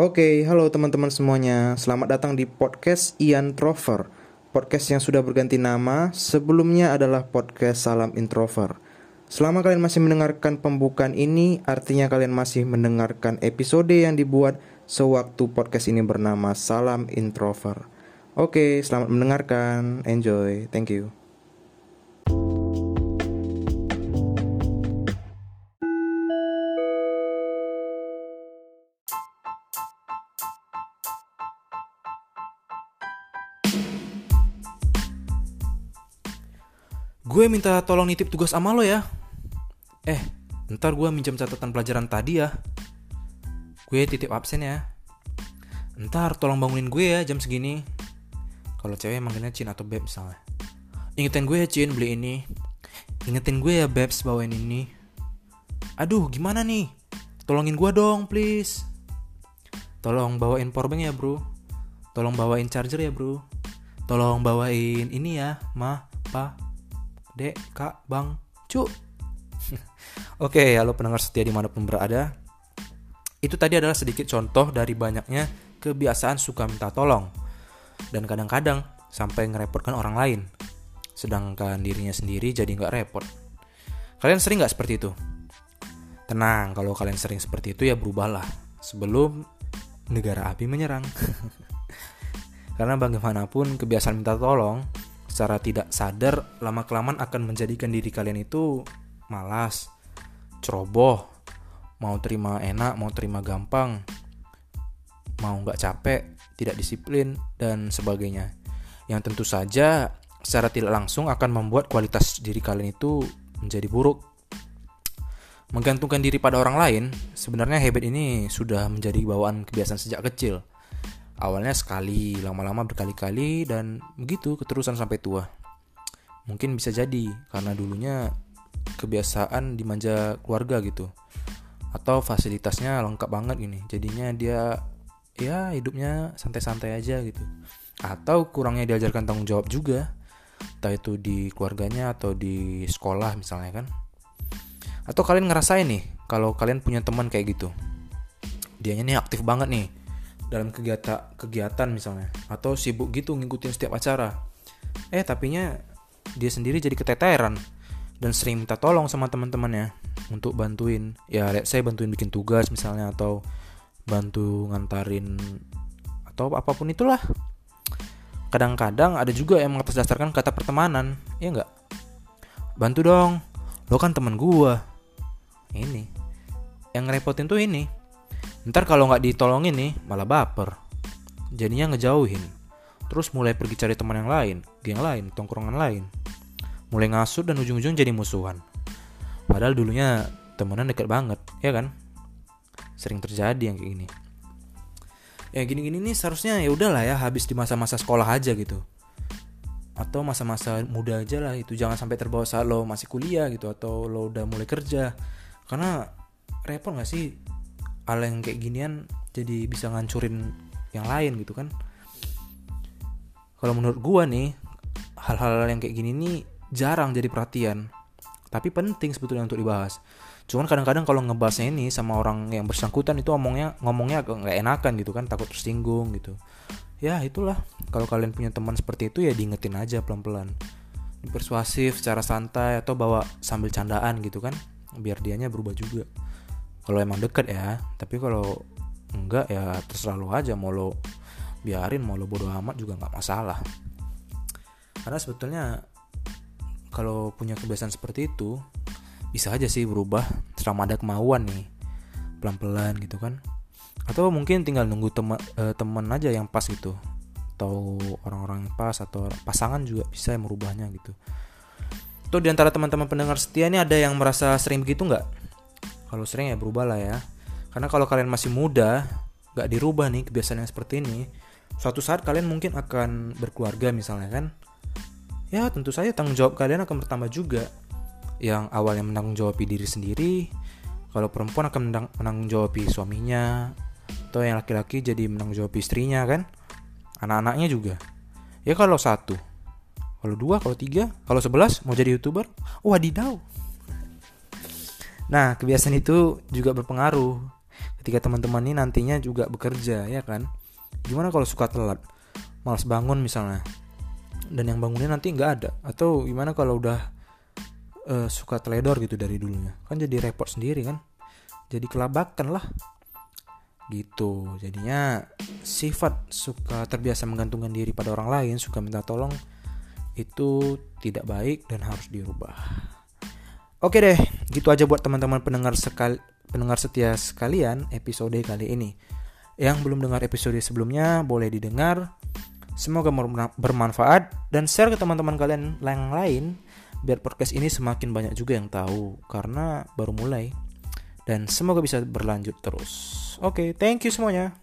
Oke, halo teman-teman semuanya. Selamat datang di podcast Ian Trover. Podcast yang sudah berganti nama, sebelumnya adalah podcast Salam Introver. Selama kalian masih mendengarkan pembukaan ini, artinya kalian masih mendengarkan episode yang dibuat sewaktu podcast ini bernama Salam Introver. Oke, selamat mendengarkan. Enjoy. Thank you. Gue minta tolong nitip tugas sama lo ya. Eh, ntar gue minjem catatan pelajaran tadi ya. Gue titip absen ya. Ntar tolong bangunin gue ya jam segini. Kalau cewek manggilnya Cin atau Beb misalnya. Ingetin gue ya Cin beli ini. Ingetin gue ya Bebs bawain ini. Aduh gimana nih? Tolongin gue dong please. Tolong bawain powerbank ya bro. Tolong bawain charger ya bro. Tolong bawain ini ya, ma, pa, dek, kak, bang, cu. Oke, halo pendengar setia di mana pun berada. Itu tadi adalah sedikit contoh dari banyaknya kebiasaan suka minta tolong. Dan kadang-kadang sampai ngerepotkan orang lain. Sedangkan dirinya sendiri jadi nggak repot. Kalian sering nggak seperti itu? Tenang, kalau kalian sering seperti itu ya berubahlah. Sebelum negara api menyerang. Karena bagaimanapun kebiasaan minta tolong secara tidak sadar lama-kelamaan akan menjadikan diri kalian itu malas, ceroboh, mau terima enak, mau terima gampang, mau nggak capek, tidak disiplin, dan sebagainya. Yang tentu saja secara tidak langsung akan membuat kualitas diri kalian itu menjadi buruk. Menggantungkan diri pada orang lain, sebenarnya habit ini sudah menjadi bawaan kebiasaan sejak kecil. Awalnya sekali, lama-lama berkali-kali, dan begitu keterusan sampai tua. Mungkin bisa jadi karena dulunya kebiasaan dimanja keluarga gitu. Atau fasilitasnya lengkap banget gini. Jadinya dia ya hidupnya santai-santai aja gitu. Atau kurangnya diajarkan tanggung jawab juga. Entah itu di keluarganya atau di sekolah misalnya kan. Atau kalian ngerasain nih kalau kalian punya teman kayak gitu. Dianya nih aktif banget nih dalam kegiatan kegiatan misalnya atau sibuk gitu ngikutin setiap acara. Eh tapinya dia sendiri jadi keteteran dan sering minta tolong sama teman-temannya untuk bantuin. Ya let's say bantuin bikin tugas misalnya atau bantu ngantarin atau apa pun itulah. Kadang-kadang ada juga yang mengatasdasarkan kata pertemanan, ya enggak? Bantu dong, lo kan teman gua. Ini. Yang ngerepotin tuh ini. Ntar kalau nggak ditolongin nih, malah baper. Jadinya ngejauhin. Terus mulai pergi cari teman yang lain, geng lain, tongkrongan lain. Mulai ngasut dan ujung-ujung jadi musuhan. Padahal dulunya temenan deket banget, ya kan? Sering terjadi yang kayak gini. Ya gini-gini nih seharusnya ya udahlah ya habis di masa-masa sekolah aja gitu. Atau masa-masa muda aja lah itu jangan sampai terbawa saat lo masih kuliah gitu atau lo udah mulai kerja. Karena repot gak sih hal yang kayak ginian jadi bisa ngancurin yang lain gitu kan. Kalau menurut gua nih hal-hal yang kayak gini nih jarang jadi perhatian tapi penting sebetulnya untuk dibahas. Cuman kadang-kadang kalau ngebahasnya ini sama orang yang bersangkutan itu ngomongnya ngomongnya agak nggak enakan gitu kan takut tersinggung gitu. Ya itulah. Kalau kalian punya teman seperti itu ya diingetin aja pelan-pelan. Persuasif secara santai atau bawa sambil candaan gitu kan biar dianya berubah juga kalau emang deket ya tapi kalau enggak ya terserah lo aja mau lo biarin mau lo bodo amat juga nggak masalah. Karena sebetulnya kalau punya kebiasaan seperti itu bisa aja sih berubah selama ada kemauan nih pelan-pelan gitu kan. Atau mungkin tinggal nunggu teman eh, teman aja yang pas gitu. Atau orang-orang yang pas atau pasangan juga bisa merubahnya gitu. Tuh di antara teman-teman pendengar setia ini ada yang merasa sering begitu nggak kalau sering ya berubah lah ya. Karena kalau kalian masih muda nggak dirubah nih kebiasaan yang seperti ini suatu saat kalian mungkin akan berkeluarga misalnya kan. Ya tentu saja tanggung jawab kalian akan bertambah juga. Yang awalnya menanggung jawab diri sendiri kalau perempuan akan menanggung jawab suaminya atau yang laki-laki jadi menanggung jawab istrinya kan. Anak-anaknya juga. Ya kalau satu. Kalau dua kalau tiga kalau sebelas mau jadi youtuber? Wadidaw Nah, kebiasaan itu juga berpengaruh. Ketika teman-teman ini nantinya juga bekerja ya kan? Gimana kalau suka telat? Malas bangun misalnya. Dan yang bangunnya nanti nggak ada. Atau gimana kalau udah uh, suka teledor gitu dari dulunya? Kan jadi repot sendiri kan? Jadi kelabakan lah. Gitu. Jadinya sifat suka terbiasa menggantungkan diri pada orang lain suka minta tolong itu tidak baik dan harus dirubah oke deh gitu aja buat teman-teman pendengar sekali pendengar setia sekalian episode kali ini yang belum dengar episode sebelumnya boleh didengar semoga bermanfaat dan share ke teman-teman kalian yang lain biar podcast ini semakin banyak juga yang tahu karena baru mulai dan semoga bisa berlanjut terus. Oke, okay, thank you semuanya.